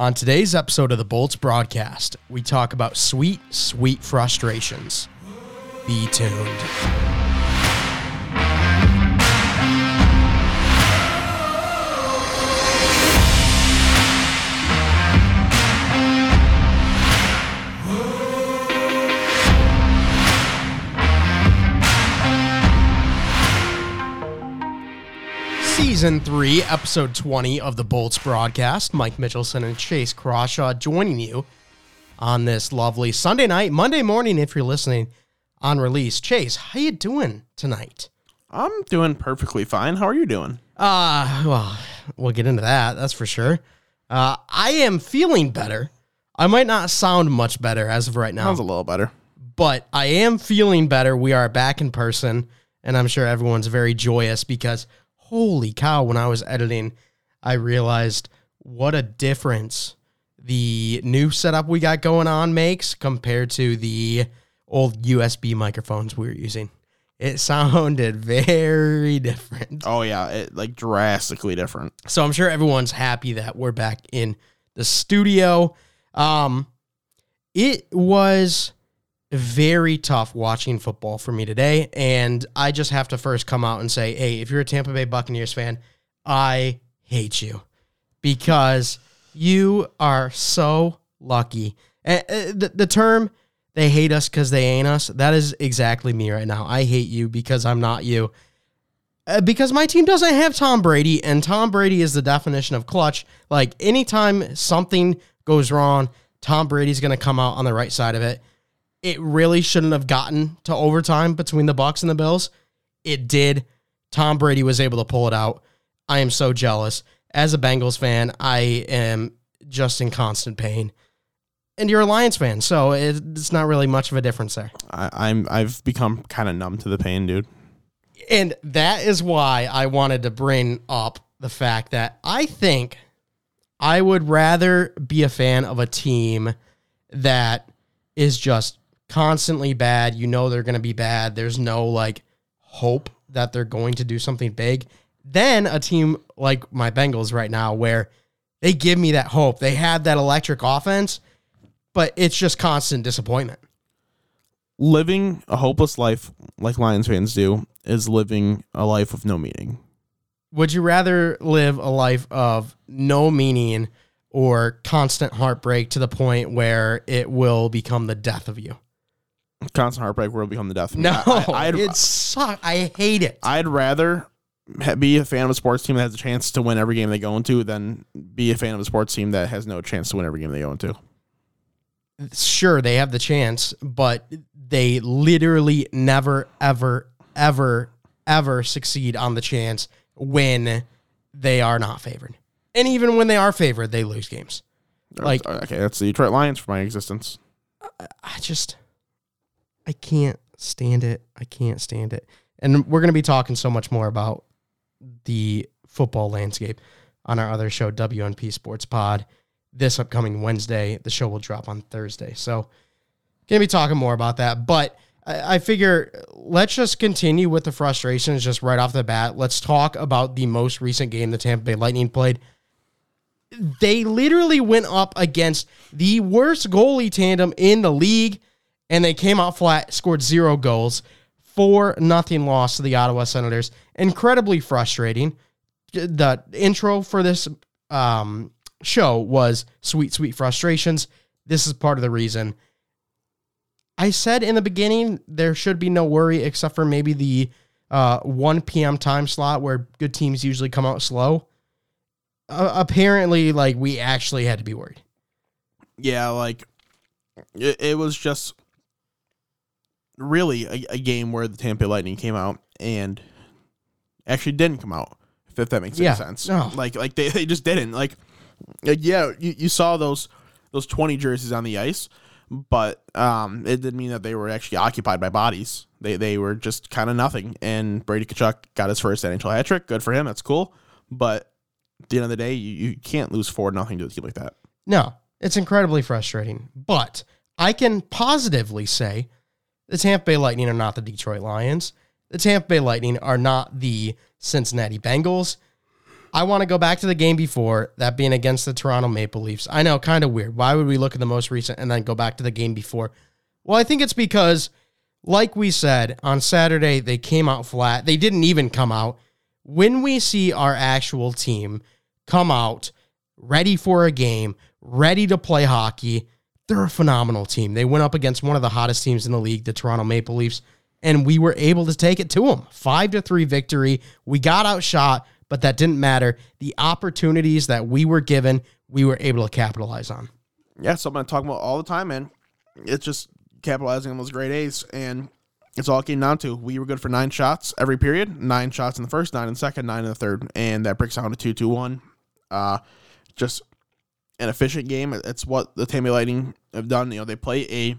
On today's episode of the Bolts broadcast, we talk about sweet, sweet frustrations. Be tuned. Season 3, Episode 20 of the Bolts broadcast. Mike Mitchelson and Chase Crawshaw joining you on this lovely Sunday night, Monday morning if you're listening on release. Chase, how you doing tonight? I'm doing perfectly fine. How are you doing? Uh, well, we'll get into that, that's for sure. Uh, I am feeling better. I might not sound much better as of right now, Sounds a little better. but I am feeling better. We are back in person, and I'm sure everyone's very joyous because holy cow, when I was editing, I realized what a difference the new setup we got going on makes compared to the old USB microphones we were using. It sounded very different. Oh yeah, it like drastically different. So I'm sure everyone's happy that we're back in the studio. Um, it was very tough watching football for me today, and I just have to first come out and say, hey, if you're a Tampa Bay Buccaneers fan, I hate you because you are so lucky. Uh, uh, the, the term they hate us because they ain't us, that is exactly me right now. I hate you because I'm not you. Uh, because my team doesn't have Tom Brady, and Tom Brady is the definition of clutch. Like anytime something goes wrong, Tom Brady's going to come out on the right side of it. It really shouldn't have gotten to overtime between the Bucs and the Bills. It did. Tom Brady was able to pull it out. I am so jealous. As a Bengals fan, I am just in constant pain. And you're a Lions fan, so it's not really much of a difference there. I, I'm I've become kind of numb to the pain, dude. And that is why I wanted to bring up the fact that I think I would rather be a fan of a team that is just constantly bad. You know they're going to be bad. There's no like hope that they're going to do something big. Then a team like my Bengals right now where they give me that hope. They have that electric offense, but it's just constant disappointment. Living a hopeless life like Lions fans do is living a life with no meaning. Would you rather live a life of no meaning or constant heartbreak to the point where it will become the death of you? Constant heartbreak will become the death. of me. No, I, I, I'd, it sucks. I hate it. I'd rather be a fan of a sports team that has a chance to win every game they go into than be a fan of a sports team that has no chance to win every game they go into. sure, they have the chance, but they literally never, ever, ever, ever succeed on the chance when they are not favored. And even when they are favored, they lose games. Like okay, that's the Detroit Lions for my existence. I just I can't stand it. I can't stand it. And we're going to be talking so much more about the football landscape on our other show WNP Sports Pod this upcoming Wednesday. The show will drop on Thursday. So going to be talking more about that, but I, I figure let's just continue with the frustrations just right off the bat. Let's talk about the most recent game the Tampa Bay Lightning played they literally went up against the worst goalie tandem in the league and they came out flat, scored zero goals, four nothing loss to the Ottawa Senators. Incredibly frustrating. the intro for this um, show was sweet, sweet frustrations. This is part of the reason. I said in the beginning there should be no worry except for maybe the uh, 1 p.m. time slot where good teams usually come out slow. Uh, apparently, like we actually had to be worried. Yeah, like it, it was just really a, a, game where the Tampa Lightning came out and actually didn't come out. If that makes Yeah. any sense. No. Like like they, they just didn't. Like, like yeah, you, you saw those those twenty jerseys on the ice, but um, it didn't mean that they were actually occupied by bodies. They they were just kind of nothing. And Brady Tkachuk got his first NHL hat trick. Good for him. That's cool. But at the end of the day, you, you can't lose four nothing to a team like that. No, it's incredibly frustrating. But I can positively say the Tampa Bay Lightning are not the Detroit Lions. The Tampa Bay Lightning are not the Cincinnati Bengals. I want to go back to the game before, that being against the Toronto Maple Leafs. I know, kind of weird. Why would we look at the most recent and then go back to the game before? Well, I think it's because, like we said, on Saturday, they came out flat. They didn't even come out. When we see our actual team come out ready for a game, ready to play hockey, they're a phenomenal team. They went up against one of the hottest teams in the league, the Toronto Maple Leafs, and we were able to take it to them. 5 to 3 victory. We got outshot, but that didn't matter. The opportunities that we were given, we were able to capitalize on. yeah, something I talk about all the time, man. It's just capitalizing on those great A's, and it's all it came down to. We were good for nine shots every period, nine shots in the first, nine in the second, nine in the third, and that breaks down to two, two, one. Uh, just an efficient game. It's what the Tampa Lightning have done. You know, they play a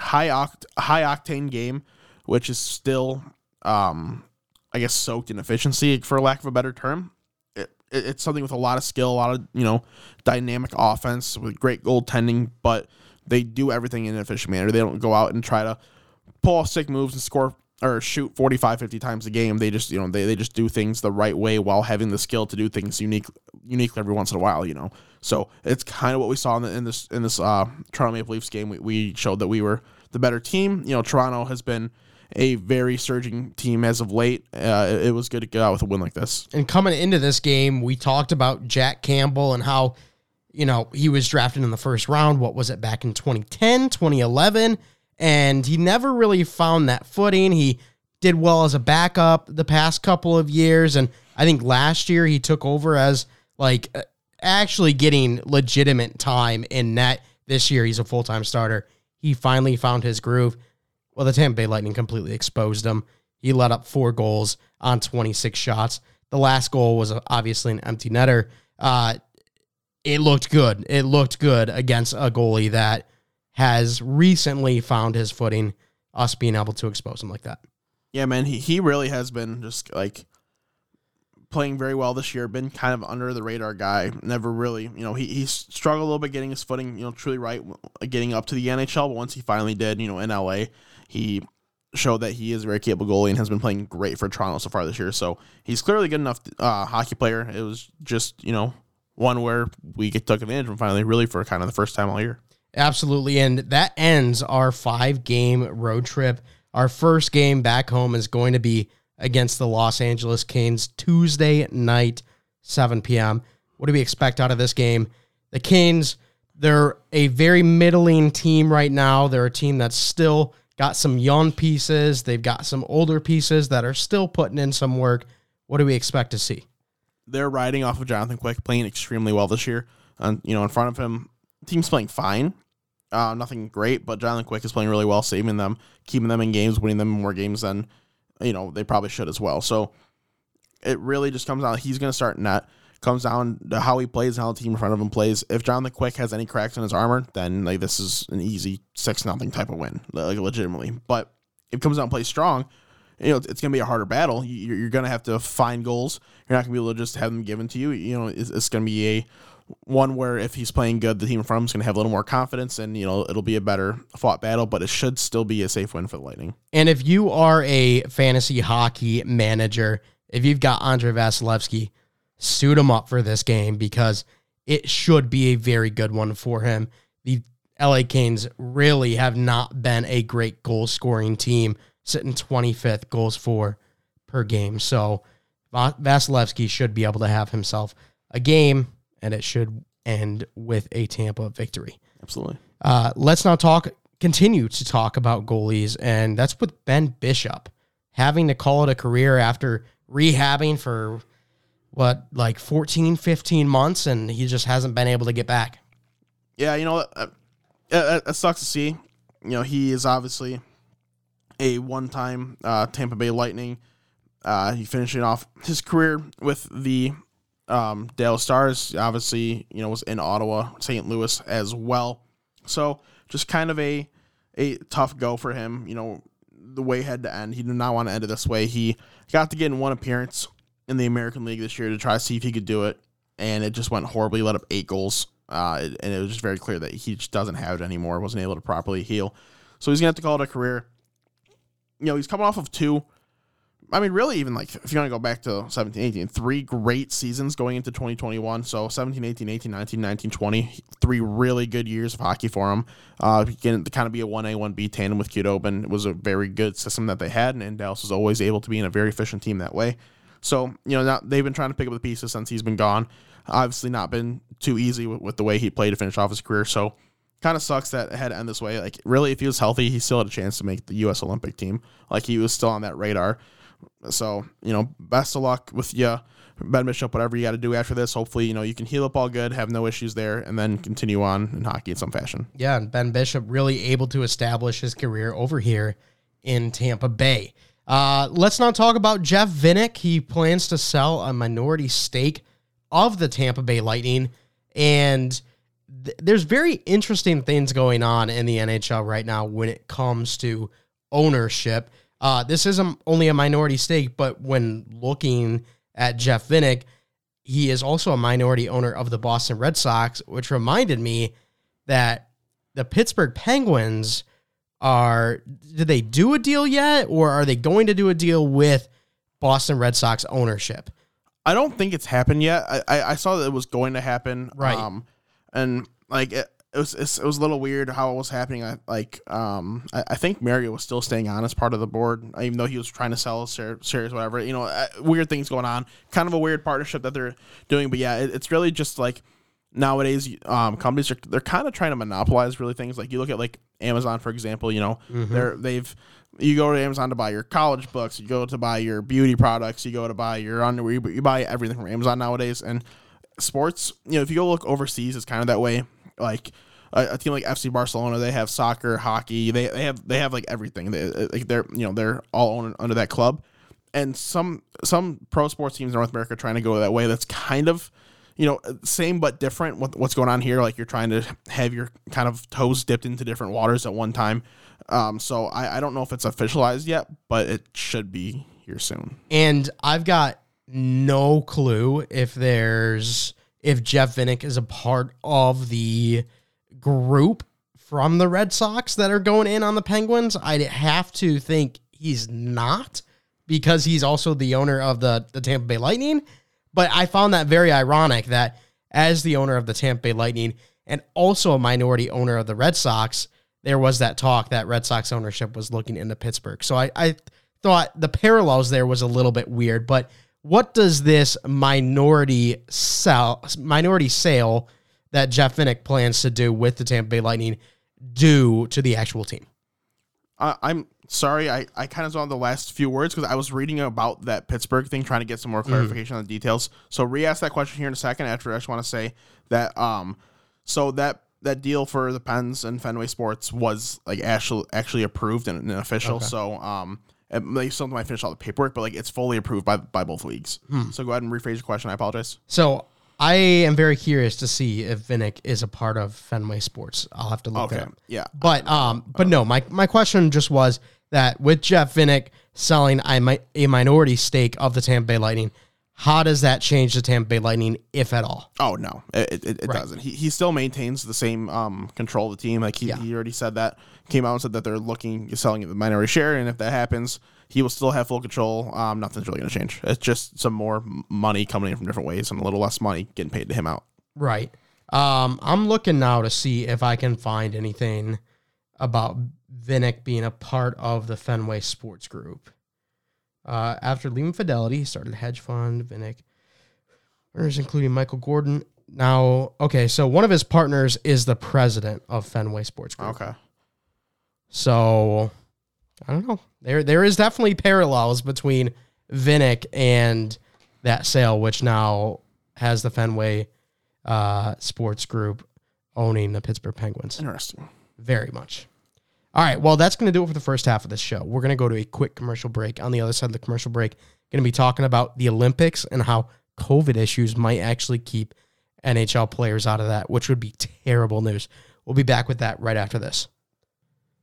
high oct high octane game, which is still, um, I guess, soaked in efficiency, for lack of a better term. It, it, it's something with a lot of skill, a lot of you know dynamic offense with great goaltending, but they do everything in an efficient manner. They don't go out and try to pull off sick moves and score or shoot 45 50 times a game they just you know they, they just do things the right way while having the skill to do things unique uniquely every once in a while you know so it's kind of what we saw in, the, in this in this uh toronto maple leafs game we, we showed that we were the better team you know toronto has been a very surging team as of late uh, it, it was good to get out with a win like this And coming into this game, we talked about Jack Campbell and how, you know, he was drafted in the first round. What was it back in 2010, 2011? And he never really found that footing. He did well as a backup the past couple of years. And I think last year he took over as like uh, actually getting legitimate time in net. This year he's a full time starter. He finally found his groove. Well, the Tampa Bay Lightning completely exposed him. He let up four goals on 26 shots. The last goal was obviously an empty netter. Uh, it looked good. It looked good against a goalie that has recently found his footing, us being able to expose him like that. yeah man he, he really has been just like playing very well this year been kind of under the radar guy never really you know he, he's struggled a little bit getting his footing you know truly right getting up to the nhl but once he finally did you know in la he showed that he is a very capable goalie and has been playing great for toronto so far this year. So he's clearly good enough uh, hockey player. It was just you know one where we took advantage of him finally really for kind of the first time all year Absolutely. And that ends our five game road trip. Our first game back home is going to be against the Los Angeles Kings Tuesday night, 7 p.m. What do we expect out of this game? The Kings, they're a very middling team right now. They're a team that's still got some young pieces, they've got some older pieces that are still putting in some work. What do we expect to see? they're riding off of Jonathan Quick playing extremely well this year. And you know, in front of him, team's playing fine. Uh, nothing great, but Jonathan Quick is playing really well, saving them, keeping them in games, winning them more games than you know they probably should as well. So it really just comes down. He's going to start net. Comes down to how he plays, how the team in front of him plays. If Jonathan Quick has any cracks in his armor, then like this is an easy six nothing type of win, like legitimately. But if it comes out and plays strong, you know it's, going to be a harder battle. You- You're, going to have to find goals. You're not going to be able to just have them given to you. You know, it's going to be a one where if he's playing good, the team in front of going to have a little more confidence, and you know it'll be a better fought battle. But it should still be a safe win for the Lightning. And if you are a fantasy hockey manager, if you've got Andrei Vasilevskiy, suit him up for this game because it should be a very good one for him. The LA Kings really have not been a great goal scoring team, sitting 25th goals for per game. So Va- Vasilevskiy should be able to have himself a game, and it should end with a Tampa victory. Absolutely. Uh, let's now talk, continue to talk about goalies, and that's with Ben Bishop having to call it a career after rehabbing for what, like 14, 15 months, and he just hasn't been able to get back. Yeah, you know, uh, it, it sucks to see. You know, he is obviously a one-time uh, Tampa Bay Lightning. Uh, he finishing off his career with the um, Dallas Stars. Obviously, you know, was in Ottawa, St. Louis as well. So just kind of a a tough go for him. You know, the way had to end. He did not want to end it this way. He got to get in one appearance in the American League this year to try to see if he could do it, and it just went horribly. Let up eight goals, uh, and it was just very clear that he just doesn't have it anymore. wasn't able to properly heal, so he's gonna have to call it a career. You know, he's coming off of two. I mean, really, even like if you want to go back to 17, 18, three great seasons going into 2021. So 17, 18, 18, 19, 19, 20, three really good years of hockey for him. Uh, getting to kind of be a 1A, 1B tandem with Khudobin was a very good system that they had, and, and Dallas was always able to be in a very efficient team that way. So, you know, now they've been trying to pick up the pieces since he's been gone. Obviously, not been too easy with, with the way he played to finish off his career. So, kind of sucks that it had to end this way. Like, really, if he was healthy, he still had a chance to make the U.S. Olympic team. Like, he was still on that radar. So, you know, best of luck with you, Ben Bishop, whatever you got to do after this. Hopefully, you know, you can heal up all good, have no issues there, and then continue on in hockey in some fashion. Yeah, and Ben Bishop really able to establish his career over here in Tampa Bay. Uh, let's not talk about Jeff Vinik. He plans to sell a minority stake of the Tampa Bay Lightning, and th- there's very interesting things going on in the NHL right now when it comes to ownership. Uh, this isn't only a minority stake, but when looking at Jeff Vinik, he is also a minority owner of the Boston Red Sox, which reminded me that the Pittsburgh Penguins are did they do a deal yet or are they going to do a deal with Boston Red Sox ownership? I don't think it's happened yet. I, I, I saw that it was going to happen. Right. Um, and like it, it was it's, it was a little weird how it was happening. I, like um, I, I think Mario was still staying on as part of the board, even though he was trying to sell shares, whatever. You know, uh, weird things going on. Kind of a weird partnership that they're doing. But yeah, it, it's really just like nowadays um, companies are they're kind of trying to monopolize really things. Like you look at like Amazon for example. You know, they're they've you go to Amazon to buy your college books, you go to buy your beauty products, you go to buy your underwear, you, you buy everything from Amazon nowadays. And sports, you know, if you go look overseas, it's kind of that way. Like a, team like FC Barcelona, they have soccer, hockey, they, they have they have like everything. They, like they're you know they're all under that club. And some some pro sports teams in North America trying to go that way. That's kind of you know, same but different. What, what's going on here? Like you're trying to have your kind of toes dipped into different waters at one time. Um, so I, I don't know if it's officialized yet, but it should be here soon. And I've got no clue if there's if Jeff Vinik is a part of the group from the Red Sox that are going in on the Penguins. I'd have to think he's not because he's also the owner of the, the Tampa Bay Lightning. But I found that very ironic that as the owner of the Tampa Bay Lightning and also a minority owner of the Red Sox, there was that talk that Red Sox ownership was looking into Pittsburgh. So I, I thought the parallels there was a little bit weird. But what does this minority sell minority sale that Jeff Vinik plans to do with the Tampa Bay Lightning do to the actual team? I, I'm sorry, I, I kind of saw the last few words because I was reading about that Pittsburgh thing, trying to get some more clarification on the details. So re-ask that question here in a second. After I just want to say that um, so that that deal for the Pens and Fenway Sports was like actually actually approved and, and official. Okay. So um, it, they still might finish all the paperwork, but like it's fully approved by by both leagues. So go ahead and rephrase your question. I apologize. So I am very curious to see if Vinik is a part of Fenway Sports. I'll have to look Okay, that up. yeah. But um, but no, my my question just was that with Jeff Vinik selling a, mi- a minority stake of the Tampa Bay Lightning, how does that change the Tampa Bay Lightning, if at all? Oh no, it, it, it Right. doesn't. He, he still maintains the same um, control of the team. Like he, Yeah. he already said that. Came out and said that they're looking selling the minority share, and if that happens, he will still have full control. Um, nothing's really going to change. It's just some more money coming in from different ways and a little less money getting paid to him out. Right. Um, I'm looking now to see if I can find anything about Vinik being a part of the Fenway Sports Group. Uh, after leaving Fidelity, he started a hedge fund, Vinik, partners including Michael Gordon. Now, okay, so one of his partners is the president of Fenway Sports Group. Okay. So I don't know. There there is definitely parallels between Vinik and that sale, which now has the Fenway uh, Sports Group owning the Pittsburgh Penguins. Interesting. Very much. All right. Well, that's going to do it for the first half of this show. We're going to go to a quick commercial break. On the other side of the commercial break, going to be talking about the Olympics and how COVID issues might actually keep NHL players out of that, which would be terrible news. We'll be back with that right after this.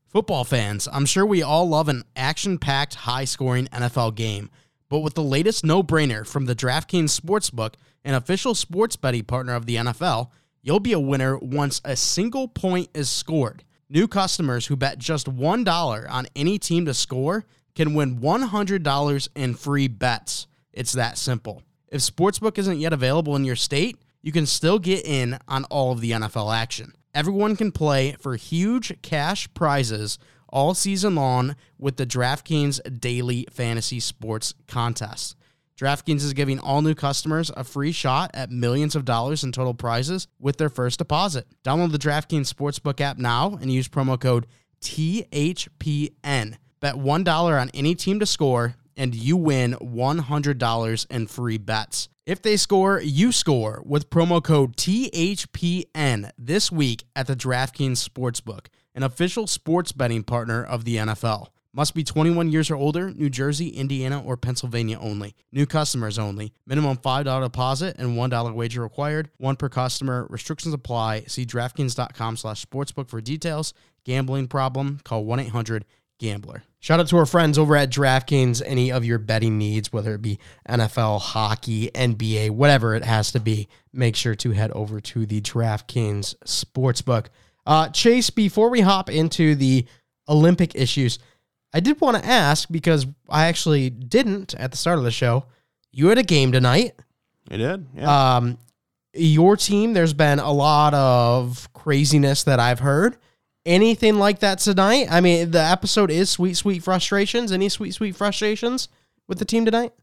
Football fans, I'm sure we all love an action packed, high scoring NFL game. But with the latest no brainer from the DraftKings Sportsbook, an official sports betting partner of the NFL, you'll be a winner once a single point is scored. New customers who bet just $1 on any team to score can win $100 in free bets. It's that simple. If Sportsbook isn't yet available in your state, you can still get in on all of the NFL action. Everyone can play for huge cash prizes all season long with the DraftKings Daily Fantasy Sports Contest. DraftKings is giving all new customers a free shot at millions of dollars in total prizes with their first deposit. Download the DraftKings Sportsbook app now and use promo code THPN. Bet $1 on any team to score and you win $100 in free bets. If they score, you score with promo code THPN this week at the DraftKings Sportsbook, an official sports betting partner of the NFL. Must be 21 years or older, New Jersey, Indiana, or Pennsylvania only. New customers only. Minimum $5 deposit and $1 wager required. One per customer. Restrictions apply. See DraftKings.com slash sportsbook for details. Gambling problem? Call 1-800-GAMBLER. Shout out to our friends over at DraftKings. Any of your betting needs, whether it be NFL, hockey, NBA, whatever it has to be, make sure to head over to the DraftKings Sportsbook. Uh, Chase, before we hop into the Olympic issues, I did want to ask because I actually didn't at the start of the show. You had a game tonight. I did? Yeah. Um, your team, there's been a lot of craziness that I've heard. Anything like that tonight? I mean, the episode is sweet, sweet frustrations. Any sweet, sweet frustrations with the team tonight?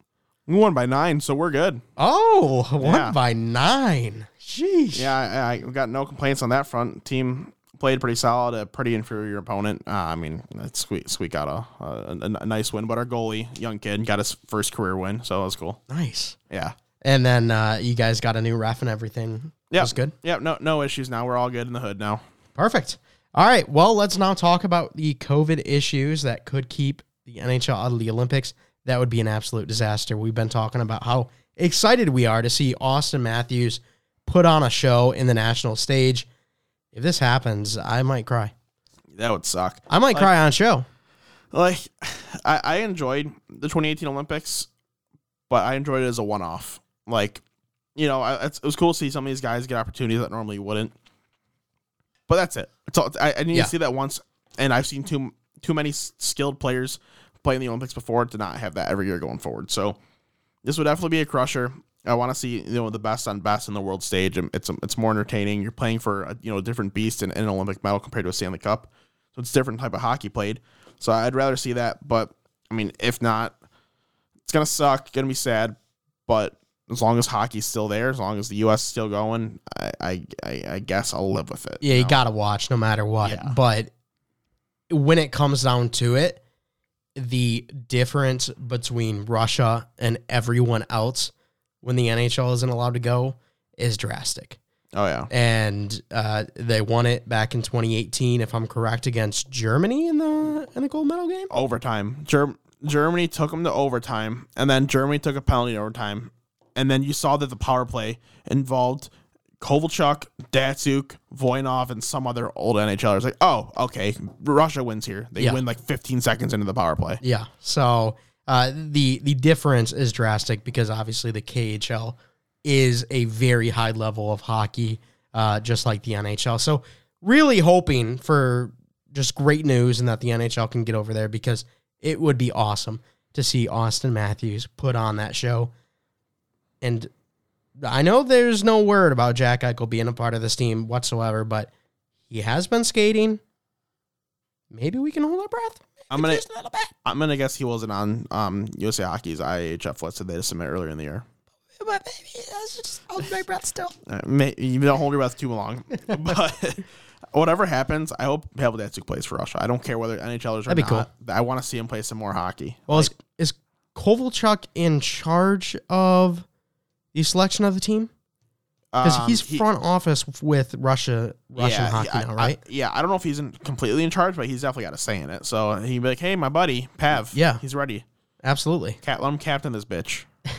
we won by nine, so we're good. Oh, one Yeah. by nine. Sheesh. Yeah, I, I got no complaints on that front. Team played pretty solid, a pretty inferior opponent. Uh, I mean, it's sweet, sweet got a, a, a nice win, but our goalie, young kid, got his first career win, so that was cool. Nice. Yeah. And then uh, you guys got a new ref and everything. Yeah. Was good. Yeah, no no issues now. We're all good in the hood now. Perfect. All right. Well, let's now talk about the COVID issues that could keep the NHL out of the Olympics. That would be an absolute disaster. We've been talking about how excited we are to see Auston Matthews put on a show in the national stage. If this happens, I might cry. That would suck. I might cry on show. Like, I, I enjoyed the 2018 Olympics, but I enjoyed it as a one off. Like, you know, I, it's, it was cool to see some of these guys get opportunities that normally wouldn't. But that's it. It's all, I, I need Yeah. to see that once, and I've seen too too many skilled players play in the Olympics before to not have that every year going forward. So this would definitely be a crusher. I want to see you know the best on best in the world stage. It's it's more entertaining. You're playing for a, you know a different beast in, in an Olympic medal compared to a Stanley Cup, so it's a different type of hockey played. So I'd rather see that. But I mean, if not, it's gonna suck. Gonna be sad. But as long as hockey's still there, as long as the U.S. is still going, I I, I, guess I'll live with it. Yeah, you know? got to watch no matter what. Yeah. But when it comes down to it, the difference between Russia and everyone else when the NHL isn't allowed to go is drastic. Oh yeah. And uh, they won it back in 2018, if I'm correct, against Germany in the in the gold medal game. overtime. Germ- Germany took them to overtime, and then Germany took a penalty in overtime, and then you saw that the power play involved Kovalchuk, Datsyuk, Voynov, and some other old NHLers. Like, oh, okay, Russia wins here. They Yeah. win like 15 seconds into the power play. Yeah. So uh, the the difference is drastic because obviously the KHL is a very high level of hockey, uh, just like the NHL. So really hoping for just great news and that the NHL can get over there because it would be awesome to see Auston Matthews put on that show. And I know there's no word about Jack Eichel being a part of this team whatsoever, but he has been skating. Maybe we can hold our breath. I'm gonna Just a little bit. I'm gonna guess he wasn't on um USA Hockey's IHF list that they submit earlier in the year. But maybe that's just hold my breath still. Uh, may, you don't hold your breath too long, but whatever happens, I hope Pavel Datsyuk plays for Russia. I don't care whether NHLers or That'd be not. I want to see him play some more hockey. Well, is, is Kovalchuk in charge of the selection of the team? Because Um, he's he- front office with Russia, Russian yeah, hockey I- now, I- right? yeah, I don't know if he's in, completely in charge, but he's definitely got a say in it. So he'd be like, "Hey, my buddy Pav, Yeah. he's ready. Absolutely. Cat, let him captain this bitch."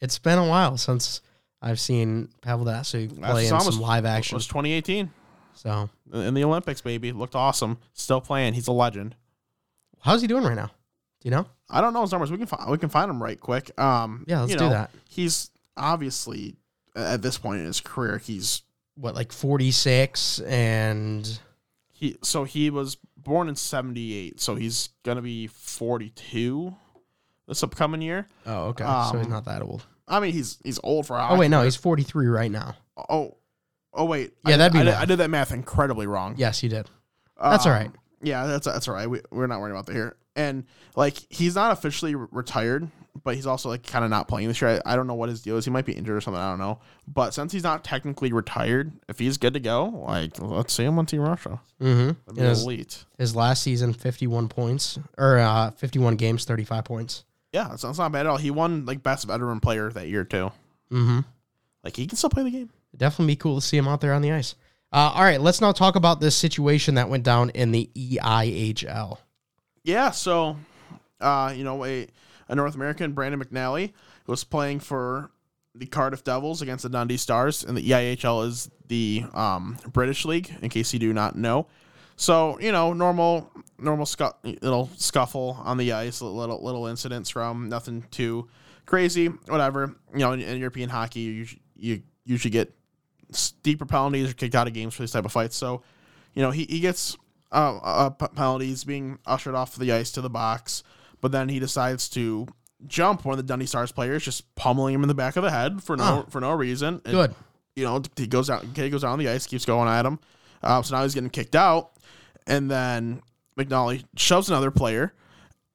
It's been a while since I've seen Pavel Datsyuk play in some was- live action. It was 2018 So, in the Olympics, baby. Looked awesome. Still playing. He's a legend. how's he doing right now? Do you know? I don't know his numbers. We can find we can find him right quick. Um, Yeah, let's you do that. He's obviously at this point in his career, he's What, like 46 and he. So he was born in '78, so he's gonna be 42 this upcoming year. Oh, okay. so he's Um, not that old. I mean, he's he's old for. Oh wait, no, he's 43 right now. Oh, oh wait. Yeah, I, that'd be I, did. I did that math incredibly wrong. Yes, you did. That's all Um, right. Yeah, that's that's all right. We, we're not worried about that here. And like, he's not officially re- retired, but he's also like kind of not playing this year. I, I don't know what his deal is. He might be injured or something. I don't know. But since he's not technically retired, if he's good to go, like let's see him on Team Russia. Mm-hmm. His, elite. his last season, 51 points or uh, 51 games, 35 points. Yeah, it's, it's not bad at all. He won like best veteran player that year too. Mm-hmm. Like he can still play the game. Definitely be cool to see him out there on the ice. Uh, all right, let's now talk about this situation that went down in the EIHL. Yeah, so uh, you know, a, a North American, Brandon McNally, who was playing for the Cardiff Devils against the Dundee Stars, and the EIHL is the um, British league, in case you do not know. So you know, normal, normal scu- little scuffle on the ice, little little incidents from nothing too crazy, whatever. You know, in, in European hockey, you you usually get deeper penalties or kicked out of games for these type of fights. So, you know, he, he gets uh, uh, penalties being ushered off the ice to the box, but then he decides to jump one of the Dundee Stars players, just pummeling him in the back of the head for no Oh. for no reason. And, Good. You know, he goes out. He goes out on the ice, keeps going at him. Um, so now he's getting kicked out, and then McNally shoves another player,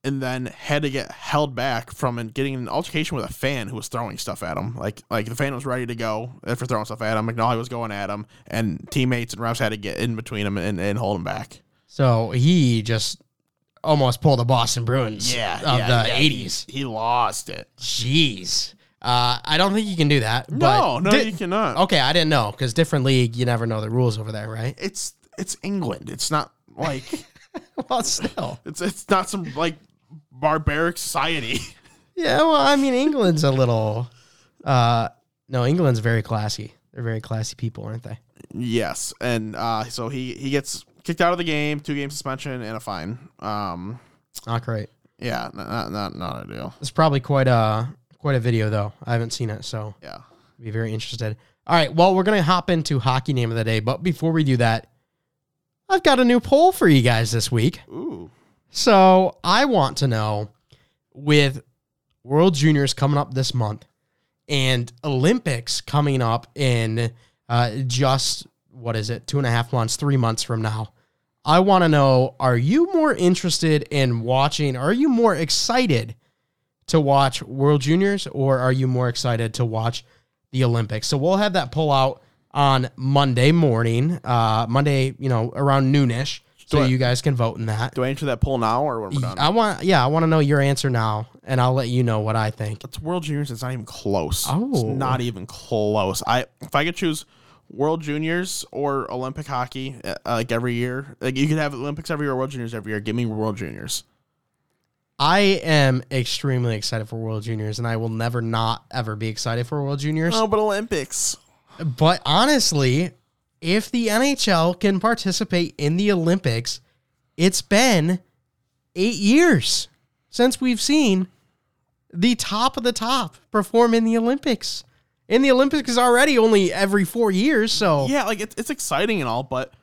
and then had to get held back from getting an altercation with a fan who was throwing stuff at him. Like like the fan was ready to go for throwing stuff at him. McNally was going at him, and teammates and refs had to get in between him and, and hold him back. So he just almost pulled the Boston Bruins yeah, of the 80s. He lost it. Jeez. Uh, I don't think you can do that. No, but no, di- you cannot. Okay, I didn't know because different league, you never know the rules over there, right? It's it's England. It's not like well, still. it's it's not some like barbaric society. Yeah, well, I mean, England's a little. Uh, no, England's very classy. They're very classy people, aren't they? Yes, and uh, so he he gets kicked out of the game, two game suspension, and a fine. Um, Not great. yeah, not not not, ideal. It's probably quite a quite a video though. I haven't seen it, so Yeah, be very interested. All right, well, we're gonna hop into hockey name of the day, but before we do that, I've got a new poll for you guys this week. ooh, So I want to know with World Juniors coming up this month and Olympics coming up in uh, just what is it, two and a half months, three months from now. I want to know: Are you more interested in watching? Are you more excited to watch World Juniors, or are you more excited to watch the Olympics? So we'll have that pull out on Monday morning, uh, Monday, you know, around noonish, so I- you guys can vote in that. do I answer that poll now or when we're done? I want, yeah, I want to know your answer now, and I'll let you know what I think. it's World Juniors. It's not even close. Oh. it's not even close. I if I could choose World Juniors or Olympic hockey, uh, like every year, like you could have Olympics every year, World Juniors every year. Give me World Juniors. I am extremely excited for World Juniors, and I will never not ever be excited for World Juniors. Oh, but Olympics. But honestly, if the NHL can participate in the Olympics, it's been eight years since we've seen the top of the top perform in the Olympics. In the Olympics is already only every four years, so Yeah, like it's, it's exciting and all, but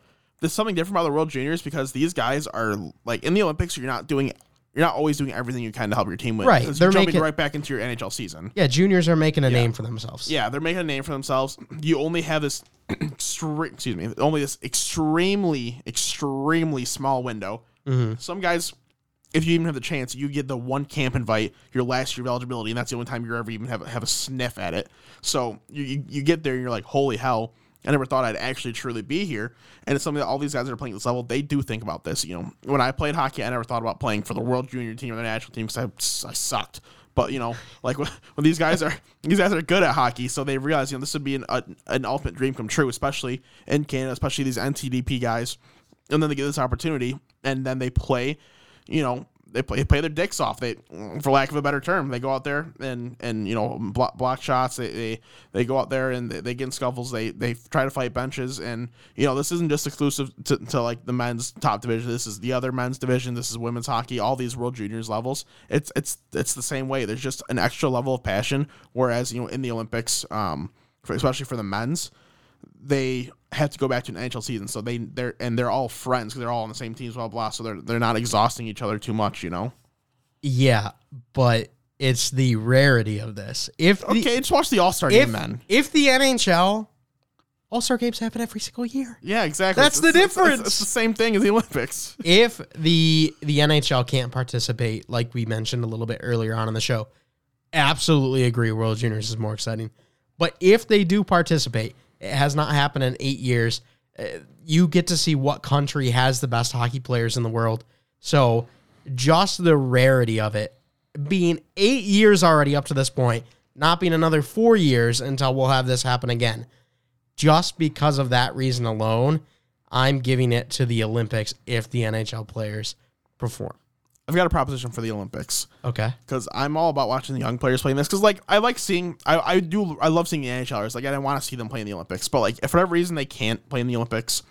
there's something different about the World Juniors because these guys are like in the Olympics. You're not doing, you're not always doing everything you can to help your team win. Right, they're you're jumping making- right back into your NHL season. yeah, juniors are making a name for themselves. Yeah, they're making a name for themselves. You only have this, extre- excuse me, only this extremely, extremely small window. Mm-hmm. Some guys if you even have the chance, you get the one camp invite your last year of eligibility, and that's the only time you ever even have have a sniff at it. So you you, you get there and you're like, holy hell. I never thought I'd actually truly be here. And it's something that all these guys that are playing at this level, they do think about this. You know, when I played hockey, I never thought about playing for the world junior team or the national team because I, I sucked. But you know, like when, when these guys are these guys are good at hockey, so they realize you know this would be an a, an ultimate dream come true, especially in Canada, especially these NTDP guys. And then they get this opportunity, and then they play, you know, they play, play their dicks off. They, for lack of a better term, they go out there and and you know block, block shots. They, they they go out there and they, they get in scuffles. They they try to fight benches. And you know this isn't just exclusive to, to like the men's top division. This is the other men's division. This is women's hockey. All these world juniors levels. It's it's it's the same way. There's just an extra level of passion. Whereas you know in the Olympics, um, for, especially for the men's, they have to go back to an NHL season. So they they're and they're all friends because they're all on the same teams, blah blah. So they're they're not exhausting each other too much, you know. Yeah, but it's the rarity of this. If the, Okay, just watch the All Star game then. if the NHL All Star games happen every single year. Yeah, exactly. That's the It's- it's- difference. It's, it's the same thing as the Olympics. if the the NHL can't participate, like we mentioned a little bit earlier on in the show, absolutely agree. World Juniors is more exciting. But if they do participate, it has not happened in eight years. uh, You get to see what country has the best hockey players in the world. So just the rarity of it being eight years already up to this point, not being another four years until we'll have this happen again. Just because of that reason alone, I'm giving it to the Olympics if the NHL players perform. I've got a proposition for the Olympics Okay. because I'm all about watching the young players playing this. Because like I like seeing, I, I do, I love seeing the NHLers. Like I don't want to see them play in the Olympics, but like if for whatever reason they can't play in the Olympics,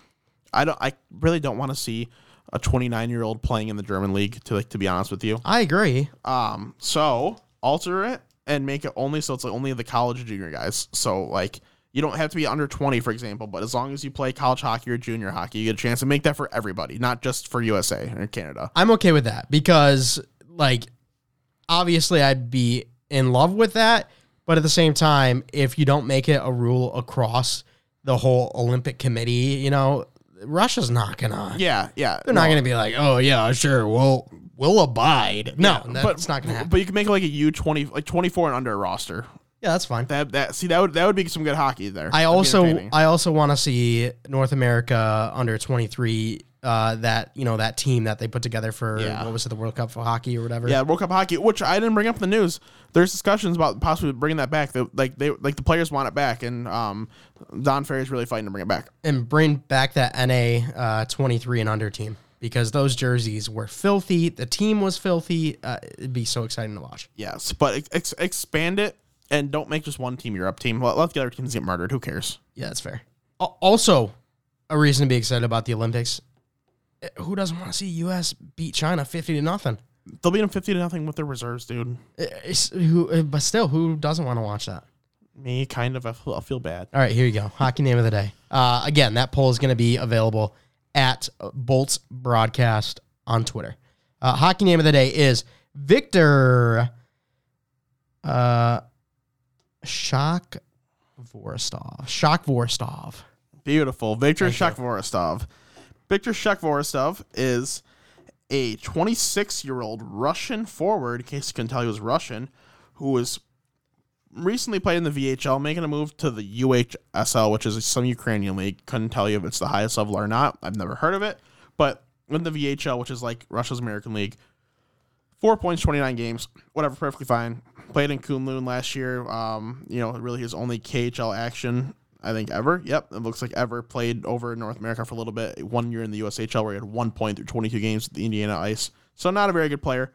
I don't, I really don't want to see a 29 year old playing in the German league. To like to be honest with you, I agree. Um, so alter it and make it only so it's like only the college junior guys. So like you don't have to be under 20, for example, but as long as you play college hockey or junior hockey, you get a chance to make that for everybody, not just for USA or Canada. I'm okay with that because, like, obviously I'd be in love with that. But at the same time, if you don't make it a rule across the whole Olympic committee, you know, Russia's not gonna. Yeah, yeah. They're not gonna be like, oh yeah, sure, we'll we'll abide. No, but that's not gonna happen. But you can make like a U twenty, like twenty four and under roster. Yeah, that's fine. That that see that would that would be some good hockey there. I That'd also. I also want to see North America under 23 uh that you know that team that they put together for Yeah. what was it the World Cup for hockey or whatever. yeah World Cup hockey, which I didn't bring up in the news. There's discussions about possibly bringing that back. That like they like the players want it back, and um, Don Ferry's really fighting to bring it back. And bring back that NA uh 23 and under team because those jerseys were filthy. The team was filthy. Uh, it'd be so exciting to watch. Yes, but ex- expand it and don't make just one team your up team. Let, let the other teams get murdered. Who cares? Yeah, that's fair. Also, a reason to be excited about the Olympics. eh, Who doesn't want to see US beat China 50 to nothing? They'll beat them fifty to nothing with their reserves, dude. Eh, it's- who, eh, but still, who doesn't want to watch that? Me, kind of. I feel, I feel bad. All right, here you go. Hockey name of the day. Uh, again, that poll is going to be available at Bolts Broadcast on Twitter. Uh, hockey name of the day is Victor uh, Shock Vorostov. Shock Vorostov. Beautiful, Victor Thank Shakvorostov. Victor Shakvorostov is a 26 year old Russian forward. In case you can tell, he was Russian, who was recently played in the VHL, making a move to the UHSL, which is some Ukrainian league. Couldn't tell you if it's the highest level or not. I've never heard of it, but in the VHL, which is like Russia's American League, four points, 29 games, whatever, perfectly fine. Played in Kunlun last year. Um, you know, really his only KHL action, I think, ever. Yep, it looks like ever. Played over in North America for a little bit. One year in the USHL where he had one point through 22 games with the Indiana Ice. So not a very good player,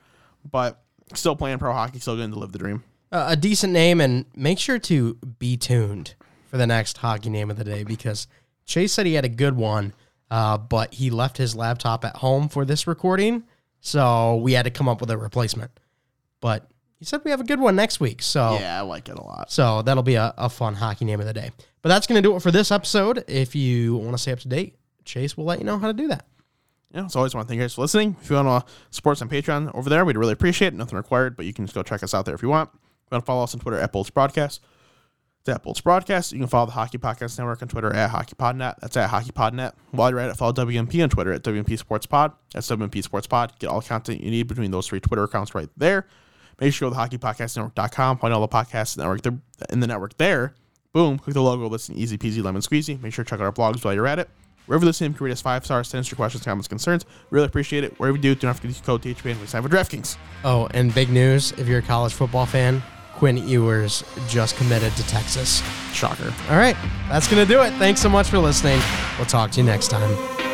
but still playing pro hockey, still getting to live the dream. Uh, a decent name, and make sure to be tuned for the next hockey name of the day because Chase said he had a good one, uh, but he left his laptop at home for this recording, so we had to come up with a replacement. But he said we have a good one next week, so Yeah, I like it a lot. so that'll be a, a fun hockey name of the day. But that's going to do it for this episode. If you want to stay up to date, Chase will let you know how to do that. Yeah, as always, I want to thank you guys for listening. If you want to support us on Patreon over there, we'd really appreciate it. Nothing required, but you can just go check us out there if you want. If you want to follow us on Twitter at Bolts Broadcast. It's at Bolts Broadcast. You can follow the Hockey Podcast Network on Twitter at HockeyPodNet. That's at HockeyPodNet. While you're at it, follow WMP on Twitter at WMP Sports Pod. That's WMP Sports Pod. Get all the content you need between those three Twitter accounts right there. Make sure you go to hockeypodcastnetwork.com. Find all the podcasts network there, in the network there. Boom. Click the logo. Listen easy peasy lemon squeezy. Make sure to check out our blogs while you're at it. Wherever listen, you can rate us five stars, send us your questions, comments, concerns. Really appreciate it. Wherever you do, do not forget to use code THPN. We sign for DraftKings. Oh, and big news if you're a college football fan, Quinn Ewers just committed to Texas. Shocker. All right, that's going to do it. Thanks so much for listening. We'll talk to you next time.